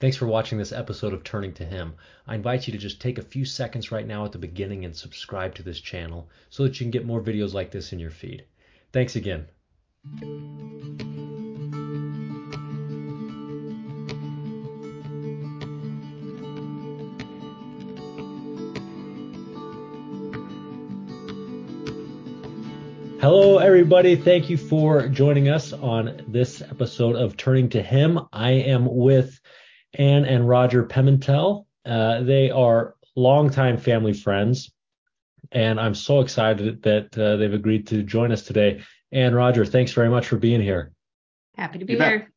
Thanks for watching this episode of Turning to Him. I invite you to just take a few seconds right now at the beginning and subscribe to this channel so that you can get more videos like this in your feed. Thanks again. Hello, everybody. Thank you for joining us on this episode of Turning to Him. I am with Anne and Roger Pimentel. Uh, they are longtime family friends, and I'm so excited that uh, they've agreed to join us today. Anne, Roger, thanks very much for being here. Happy to be here.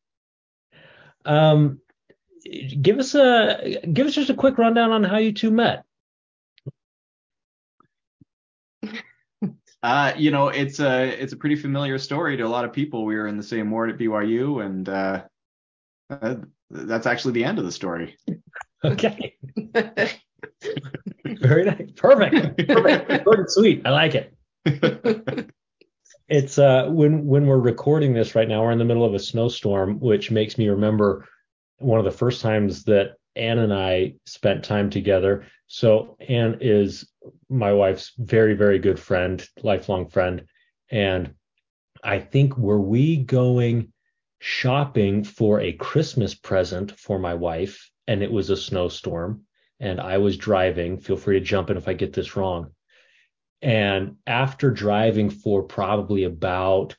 Um, give us a give us just a quick rundown on how you two met. Uh, you know, it's a it's a pretty familiar story to a lot of people. We were in the same ward at BYU, and uh, uh, that's actually the end of the story. Okay. Very nice. Perfect. Perfect. Short and sweet. I like it. it's uh when when we're recording this right now, we're in the middle of a snowstorm, which makes me remember one of the first times that Anne and I spent time together. So Anne is my wife's very, very good friend, lifelong friend. And I think were we going shopping for a Christmas present for my wife, and it was a snowstorm, and I was driving. Feel free to jump in if I get this wrong. And after driving for probably about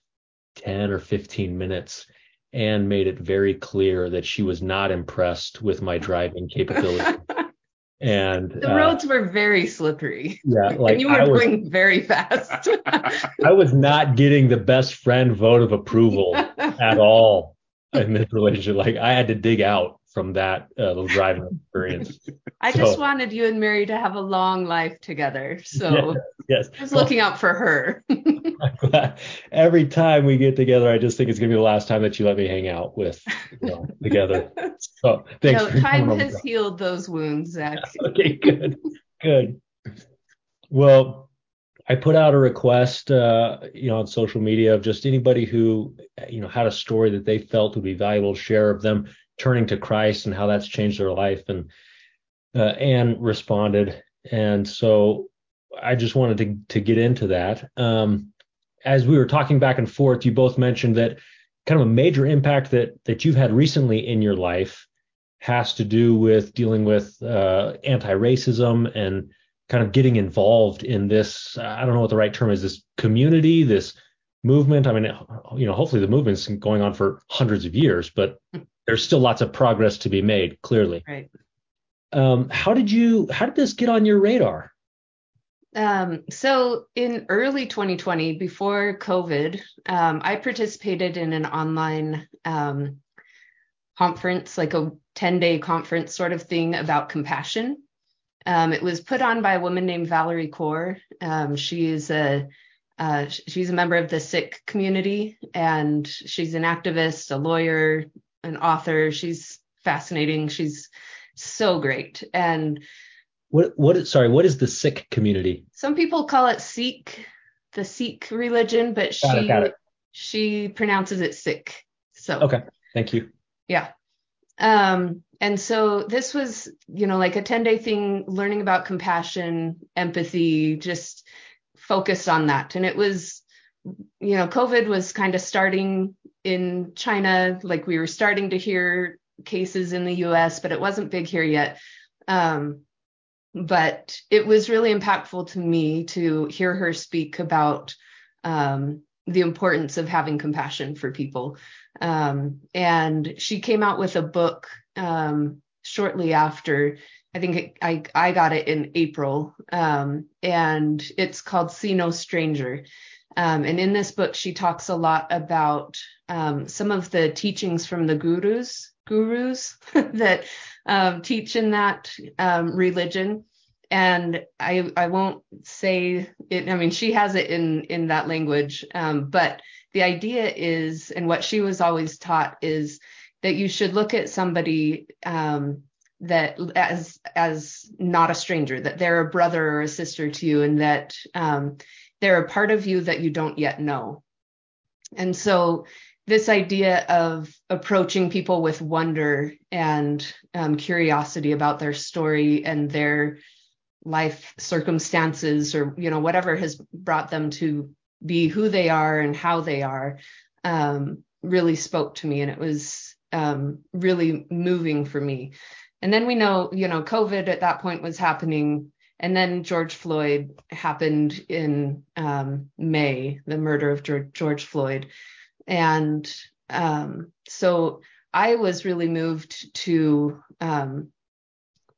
10 or 15 minutes, Anne made it very clear that she was not impressed with my driving capability. and the roads uh, were very slippery. Yeah, like and you were going very fast. I was not getting the best friend vote of approval at all in this relationship. Like I had to dig out from that uh, little driving experience. I so, just wanted you and Mary to have a long life together. So yes, yes. I was looking out for her. Every time we get together, I just think it's gonna be the last time that you let me hang out with you know, together. So thanks. No, time has healed those wounds, Zach. okay, good, good. Well, I put out a request, uh, you know, on social media of just anybody who, you know, had a story that they felt would be valuable to share of them turning to Christ and how that's changed their life. And uh, Anne responded, and so I just wanted to to get into that. Um, as we were talking back and forth, you both mentioned that kind of a major impact that that you've had recently in your life has to do with dealing with uh, anti-racism and kind of getting involved in this. I don't know what the right term is. This community, this movement. I mean, you know, hopefully the movement's going on for hundreds of years, but there's still lots of progress to be made, clearly. Right. Um, how did you? How did this get on your radar? Um, so in early 2020, before COVID, um, I participated in an online um, conference, like a 10 day conference sort of thing about compassion. Um, it was put on by a woman named Valerie Kaur. Um, she is a uh, she's a member of the Sikh community and she's an activist, a lawyer, an author. She's fascinating. She's so great. And what what sorry, what is the Sikh community? Some people call it Sikh, the Sikh religion, but she it, it. she pronounces it Sikh. So Okay. Thank you. Yeah. Um and so this was, you know, like a 10 day thing, learning about compassion, empathy, just focused on that. And it was, you know, COVID was kind of starting in China, like we were starting to hear cases in the US, but it wasn't big here yet. Um, but it was really impactful to me to hear her speak about um, the importance of having compassion for people. Um, and she came out with a book um, shortly after. I think it, I I got it in April, um, and it's called "See No Stranger." Um, and in this book, she talks a lot about um, some of the teachings from the gurus, gurus that um, teach in that um, religion. And I I won't say it. I mean, she has it in in that language, um, but the idea is, and what she was always taught is that you should look at somebody um, that as as not a stranger, that they're a brother or a sister to you, and that um, they're a part of you that you don't yet know. And so this idea of approaching people with wonder and um, curiosity about their story and their life circumstances or you know whatever has brought them to be who they are and how they are um, really spoke to me and it was um, really moving for me and then we know you know covid at that point was happening and then george floyd happened in um, may the murder of george, floyd and um, so I was really moved to um,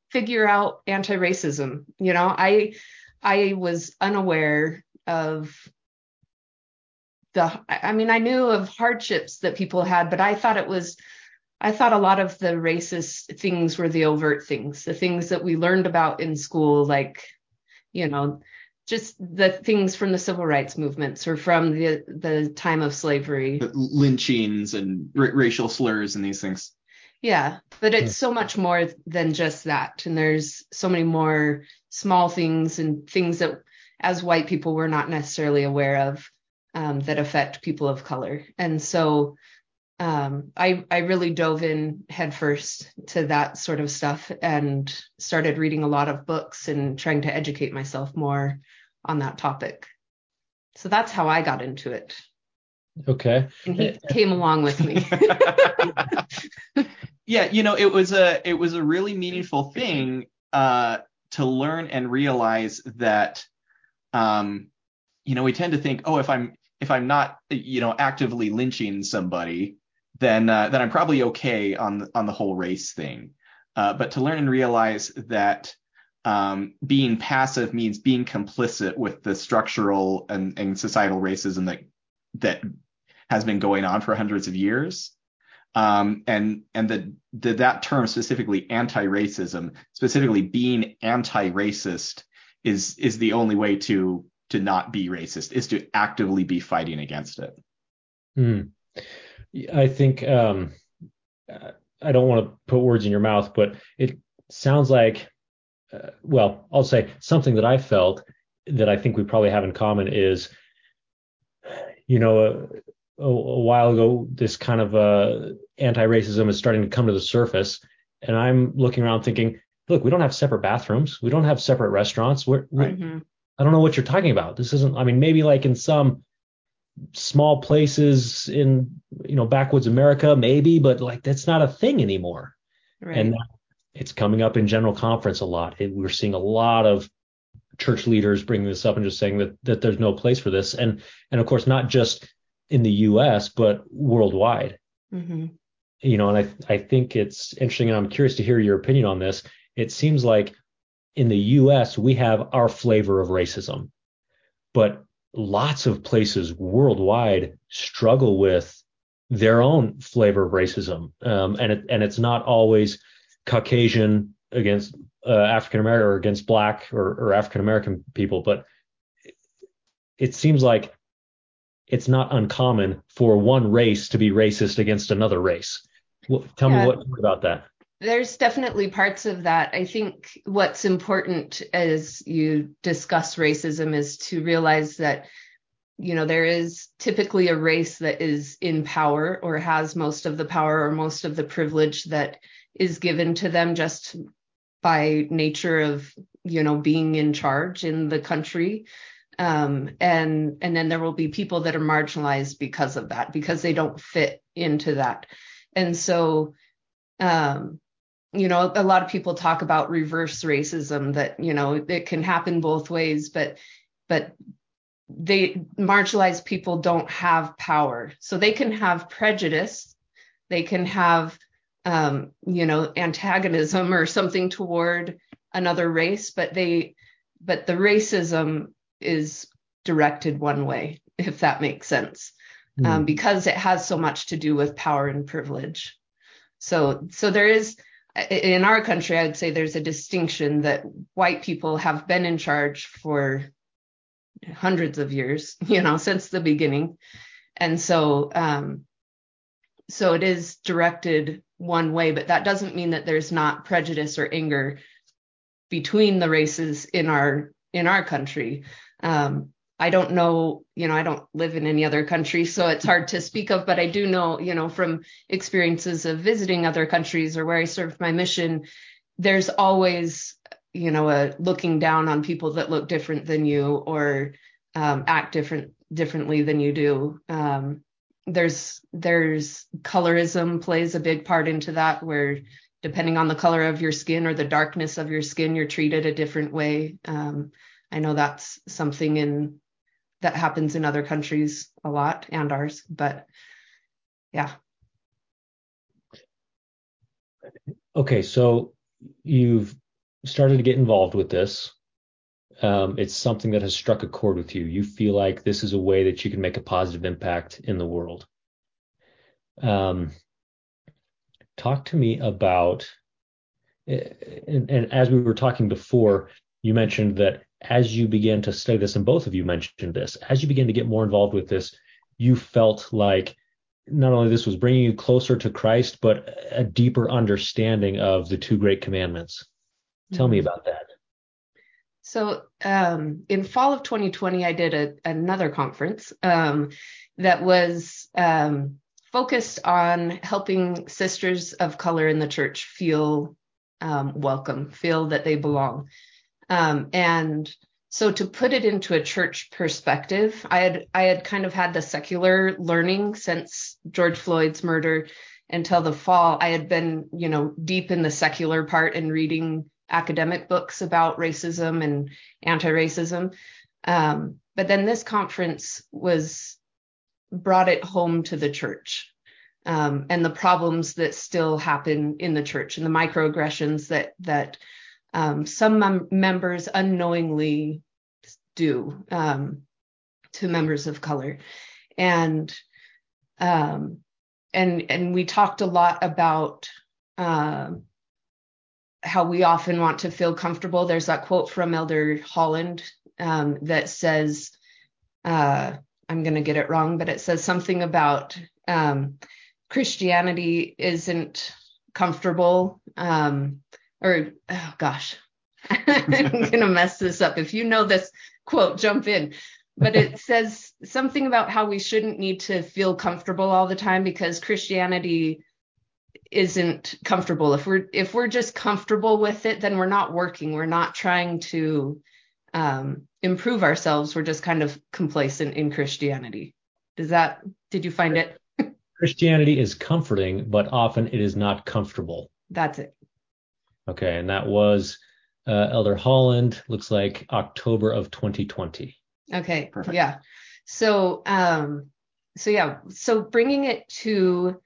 figure out anti-racism. You know, I I was unaware of the. I mean, I knew of hardships that people had, but I thought it was. I thought a lot of the racist things were the overt things, the things that we learned about in school, like, you know, just the things from the civil rights movements or from the the time of slavery lynchings and r- racial slurs and these things yeah but it's so much more than just that and there's so many more small things and things that as white people we're not necessarily aware of um, that affect people of color and so um, I, I really dove in headfirst to that sort of stuff and started reading a lot of books and trying to educate myself more on that topic. So that's how I got into it. Okay. And he came along with me. yeah, you know, it was a it was a really meaningful thing uh, to learn and realize that um, you know, we tend to think, oh, if I'm if I'm not, you know, actively lynching somebody, then uh, then I'm probably okay on on the whole race thing. Uh, but to learn and realize that um, being passive means being complicit with the structural and, and societal racism that that has been going on for hundreds of years. Um, and and the, the that term specifically anti-racism, specifically being anti-racist, is is the only way to to not be racist, is to actively be fighting against it. Hmm. I think um, I don't want to put words in your mouth, but it sounds like uh, well, I'll say something that I felt that I think we probably have in common is, you know, a, a while ago, this kind of uh, anti-racism is starting to come to the surface, and I'm looking around thinking, look, we don't have separate bathrooms, we don't have separate restaurants. We're, we're mm-hmm. I don't know what you're talking about. This isn't. I mean, maybe like in some small places in you know backwoods America, maybe, but like that's not a thing anymore. Right. And it's coming up in general conference a lot. It, we're seeing a lot of church leaders bringing this up and just saying that that there's no place for this, and and of course not just in the U.S. but worldwide. Mm-hmm. You know, and I I think it's interesting, and I'm curious to hear your opinion on this. It seems like in the U.S. we have our flavor of racism, but lots of places worldwide struggle with their own flavor of racism, um, and it, and it's not always Caucasian against uh, African American or against Black or, or African American people, but it seems like it's not uncommon for one race to be racist against another race. Well, tell yeah. me what about that. There's definitely parts of that. I think what's important as you discuss racism is to realize that you know there is typically a race that is in power or has most of the power or most of the privilege that is given to them just by nature of you know being in charge in the country um, and and then there will be people that are marginalized because of that because they don't fit into that and so um, you know a lot of people talk about reverse racism that you know it can happen both ways but but they marginalized people don't have power so they can have prejudice they can have um, you know, antagonism or something toward another race, but they, but the racism is directed one way, if that makes sense, mm. um, because it has so much to do with power and privilege. So, so there is in our country, I'd say there's a distinction that white people have been in charge for hundreds of years, you know, since the beginning, and so, um, so it is directed one way, but that doesn't mean that there's not prejudice or anger between the races in our in our country. Um, I don't know, you know, I don't live in any other country, so it's hard to speak of, but I do know, you know, from experiences of visiting other countries or where I served my mission, there's always, you know, a looking down on people that look different than you or um, act different differently than you do. Um, there's there's colorism plays a big part into that where depending on the color of your skin or the darkness of your skin you're treated a different way um, i know that's something in that happens in other countries a lot and ours but yeah okay so you've started to get involved with this um, it's something that has struck a chord with you. You feel like this is a way that you can make a positive impact in the world. Um, talk to me about, and, and as we were talking before, you mentioned that as you began to study this, and both of you mentioned this, as you began to get more involved with this, you felt like not only this was bringing you closer to Christ, but a deeper understanding of the two great commandments. Tell mm-hmm. me about that. So um, in fall of 2020, I did a, another conference um, that was um, focused on helping sisters of color in the church feel um, welcome, feel that they belong. Um, and so to put it into a church perspective, I had I had kind of had the secular learning since George Floyd's murder until the fall. I had been, you know, deep in the secular part and reading academic books about racism and anti-racism. Um, but then this conference was brought it home to the church um, and the problems that still happen in the church and the microaggressions that that um, some mem- members unknowingly do um, to members of color, and um, and and we talked a lot about uh, how we often want to feel comfortable. There's that quote from Elder Holland um, that says, uh, I'm going to get it wrong, but it says something about um, Christianity isn't comfortable. Um, or, oh gosh, I'm going to mess this up. If you know this quote, jump in. But it says something about how we shouldn't need to feel comfortable all the time because Christianity isn't comfortable. If we're if we're just comfortable with it then we're not working. We're not trying to um, improve ourselves. We're just kind of complacent in christianity. Does that did you find it? Christianity is comforting but often it is not comfortable. That's it okay and that was uh, elder holland looks like october of 2020 okay Perfect. yeah so um so yeah so bringing it to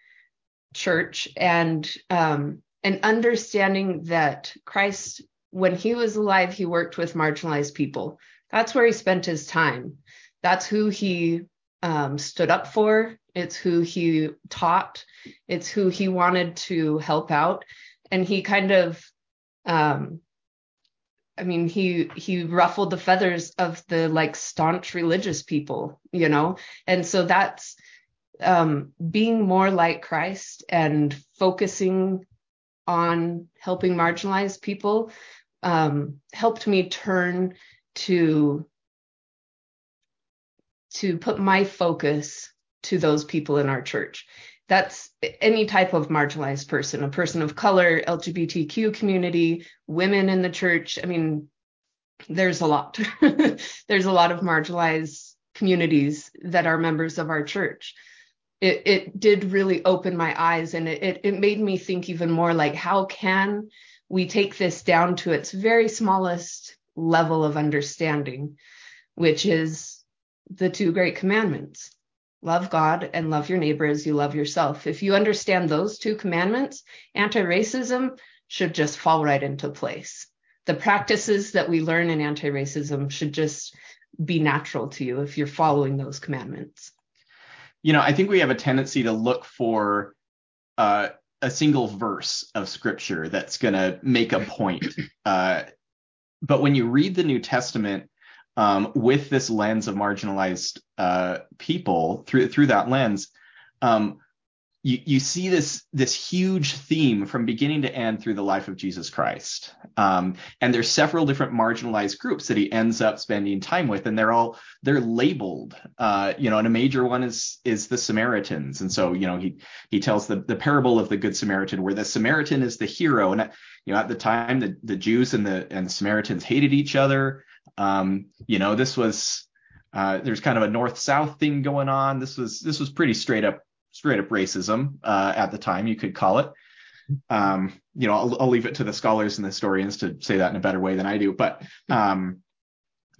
church and um, and understanding that Christ, when he was alive, he worked with marginalized people. That's where he spent his time. That's who he um, stood up for. It's who he taught. It's who he wanted to help out. And he kind of, um, I mean, he he ruffled the feathers of the like staunch religious people, you know. And so that's um, being more like Christ and focusing on helping marginalized people um, helped me turn to to put my focus to those people in our church. That's any type of marginalized person, a person of color, LGBTQ community, women in the church. I mean, there's a lot. there's a lot of marginalized communities that are members of our church it, it did really open my eyes and it, it made me think even more like how can we take this down to its very smallest level of understanding which is the two great commandments love god and love your neighbor as you love yourself if you understand those two commandments anti-racism should just fall right into place the practices that we learn in anti-racism should just be natural to you if you're following those commandments you know, I think we have a tendency to look for uh, a single verse of scripture that's going to make a point. Uh, but when you read the New Testament um, with this lens of marginalized uh, people through through that lens, um, you, you see this this huge theme from beginning to end through the life of Jesus Christ. Um, and there's several different marginalized groups that he ends up spending time with, and they're all they're labeled. Uh, you know, and a major one is is the Samaritans. And so, you know, he he tells the the parable of the Good Samaritan, where the Samaritan is the hero. And you know, at the time, the the Jews and the and the Samaritans hated each other. Um, you know, this was uh, there's kind of a north south thing going on. This was this was pretty straight up straight up racism uh, at the time, you could call it. Um, you know, I'll, I'll, leave it to the scholars and the historians to say that in a better way than I do. But um,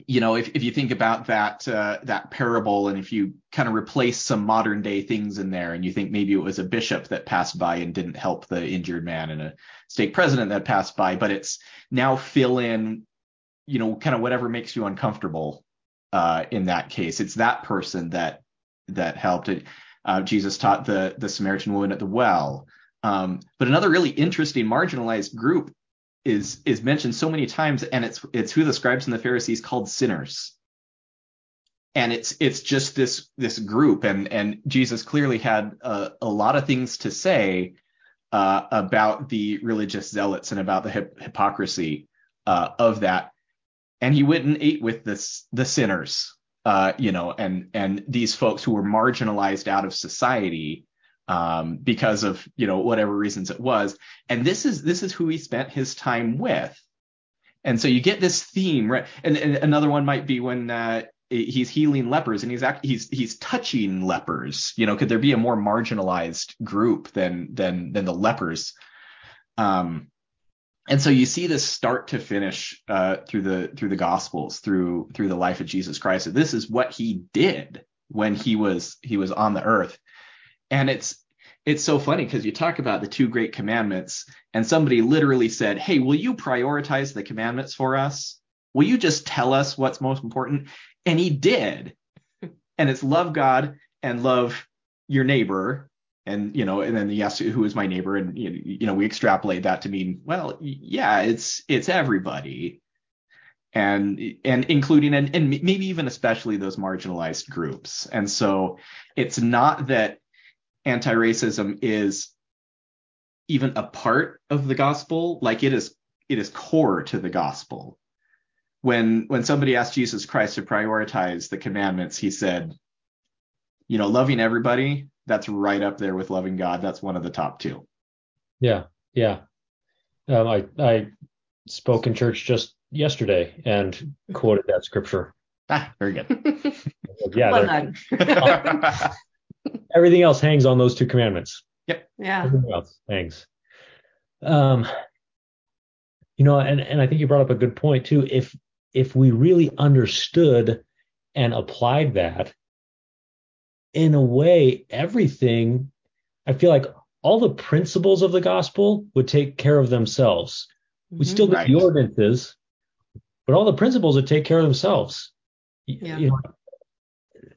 you know, if, if you think about that uh, that parable, and if you kind of replace some modern day things in there, and you think maybe it was a bishop that passed by and didn't help the injured man, and a state president that passed by, but it's now fill in, you know, kind of whatever makes you uncomfortable. Uh, in that case, it's that person that that helped. It, uh, Jesus taught the the Samaritan woman at the well. Um, but another really interesting marginalized group is is mentioned so many times, and it's it's who the scribes and the Pharisees called sinners. And it's it's just this this group, and and Jesus clearly had a, a lot of things to say uh, about the religious zealots and about the hip- hypocrisy uh, of that. And he went and ate with the sinners, uh, you know, and and these folks who were marginalized out of society um, because of you know whatever reasons it was. And this is this is who he spent his time with. And so you get this theme, right? And, and another one might be when uh, he's healing lepers and he's act, he's he's touching lepers. You know, could there be a more marginalized group than than than the lepers? Um, and so you see this start to finish uh, through the through the gospels through through the life of jesus christ. This is what he did when he was he was on the earth. And it's it's so funny because you talk about the two great commandments and somebody literally said hey will you prioritize the commandments for us? Will you just tell us what's most important? And he did. And it's love god and love your neighbor and you know and then yes who is my neighbor? And you know we extrapolate that to mean well yeah it's it's everybody. And and including and, and maybe even especially those marginalized groups. And so it's not that anti-racism is even a part of the gospel like it is it is core to the gospel. When when somebody asked jesus christ to prioritize the commandments he said you know loving everybody that's right up there with loving God. That's one of the top two. Yeah, yeah. Um, I I spoke in church just yesterday and quoted that scripture. Ah, very good. yeah. everything else hangs on those two commandments. Yep. Yeah. Everything else hangs. Um, you know, and and I think you brought up a good point too. If if we really understood and applied that, in a way, everything, I feel like all the principles of the gospel would take care of themselves. We mm-hmm. still get right. the ordinances, but all the principles would take care of themselves. Yeah. You know,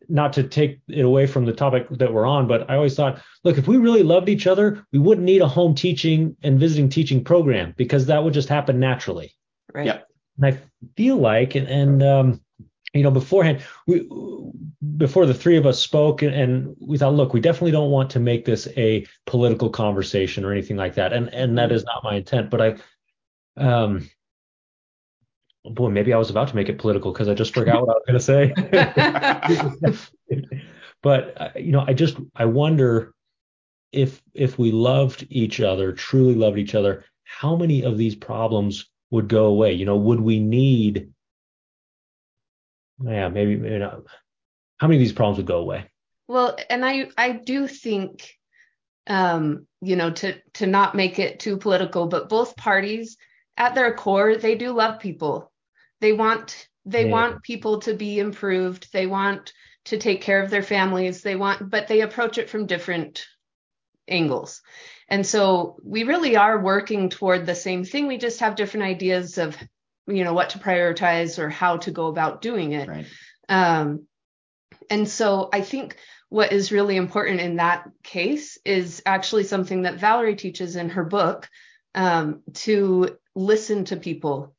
not to take it away from the topic that we're on, but I always thought, look, if we really loved each other, we wouldn't need a home teaching and visiting teaching program because that would just happen naturally. Right. Yep. And I feel like, and, and um, you know, beforehand, we before the three of us spoke, and, and, we thought, look, we definitely don't want to make this a political conversation or anything like that, and and that is not my intent. But I, um, boy, maybe I was about to make it political because I just forgot what I was going to say. but uh, you know, I just I wonder if if we loved each other, truly loved each other, how many of these problems would go away? You know, would we need yeah, maybe, maybe not. How many of these problems would go away? Well, and I I do think um, you know, to to not make it too political, but both parties at their core, they do love people. They want they yeah. want people to be improved. They want to take care of their families. They want, but they approach it from different angles. And so we really are working toward the same thing. We just have different ideas of you know what to prioritize or how to go about doing it right. um, and so i think what is really important in that case is actually something that valerie teaches in her book um, to listen to people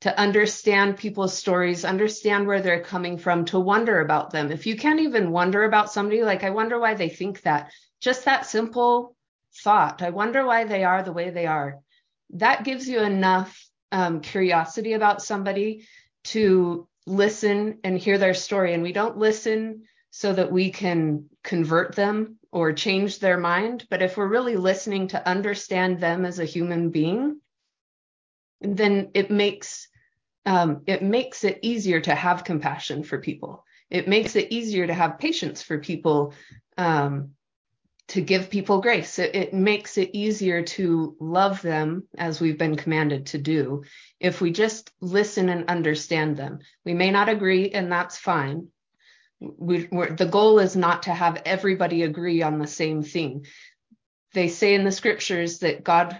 to understand people's stories understand where they're coming from to wonder about them if you can't even wonder about somebody like i wonder why they think that just that simple thought. I wonder why they are the way they are. That gives you enough um, curiosity about somebody to listen and hear their story. And we don't listen so that we can convert them or change their mind. But if we're really listening to understand them as a human being, then it makes um, it makes it easier to have compassion for people. It makes it easier to have patience for people, um, to give people grace. It, it makes it easier to love them as we've been commanded to do if we just listen and understand them. We may not agree, and that's fine. We, the goal is not to have everybody agree on the same thing. They say in the scriptures that God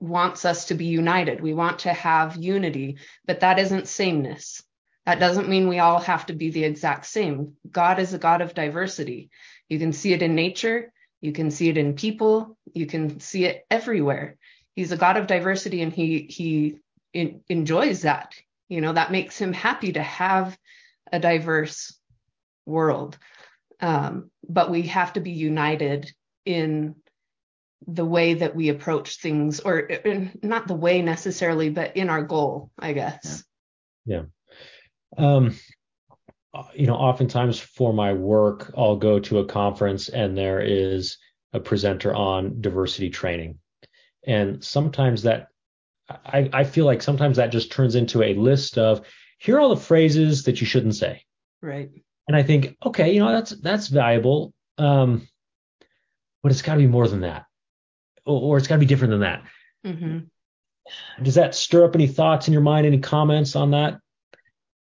wants us to be united. We want to have unity, but that isn't sameness. That doesn't mean we all have to be the exact same. God is a God of diversity. You can see it in nature, you can see it in people, you can see it everywhere. He's a God of diversity and he he in, enjoys that. You know, that makes him happy to have a diverse world. Um, but we have to be united in the way that we approach things or not the way necessarily but in our goal i guess yeah, yeah. um you know oftentimes for my work i'll go to a conference and there is a presenter on diversity training and sometimes that i i feel like sometimes that just turns into a list of here are all the phrases that you shouldn't say right and i think okay you know that's that's valuable um but it's got to be more than that or, or it's got to be different than that. Mm-hmm. Does that stir up any thoughts in your mind? Any comments on that?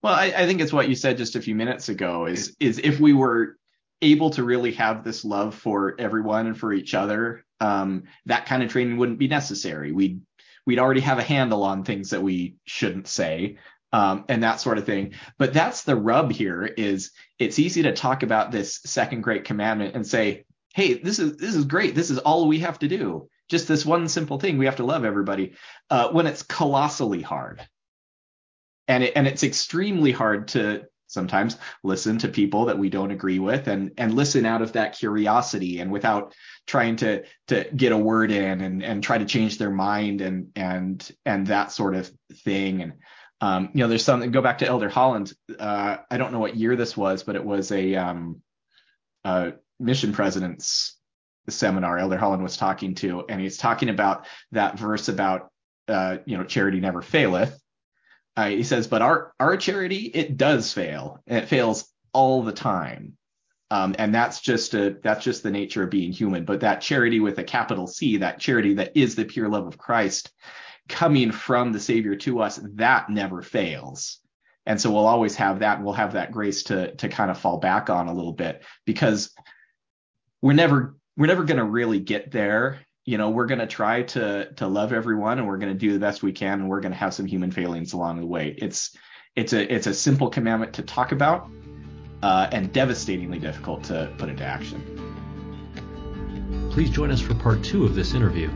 Well, I, I think it's what you said just a few minutes ago. Is is if we were able to really have this love for everyone and for each other, um, that kind of training wouldn't be necessary. We'd we'd already have a handle on things that we shouldn't say. Um, and that sort of thing. But that's the rub here is it's easy to talk about this second great commandment and say, hey, this is this is great. This is all we have to do just this one simple thing we have to love everybody uh, when it's colossally hard and it, and it's extremely hard to sometimes listen to people that we don't agree with and and listen out of that curiosity and without trying to to get a word in and and try to change their mind and and and that sort of thing. And um, you know there's something go back to elder holland. Uh, i don't know what year this was but it was a um, uh, mission president's seminar Elder Holland was talking to, and he's talking about that verse about uh, you know charity never faileth. Uh, he says, but our our charity it does fail, and it fails all the time. Um, and that's just a that's just the nature of being human. But that charity with a capital C, that charity that is the pure love of Christ coming from the Savior to us, that never fails. And so we'll always have that, and we'll have that grace to to kind of fall back on a little bit because we're never we're never going to really get there. You know, we're going to try to to love everyone, and we're going to do the best we can, and we're going to have some human failings along the way. It's it's a it's a simple commandment to talk about, uh, and devastatingly difficult to put into action. Please join us for part two of this interview.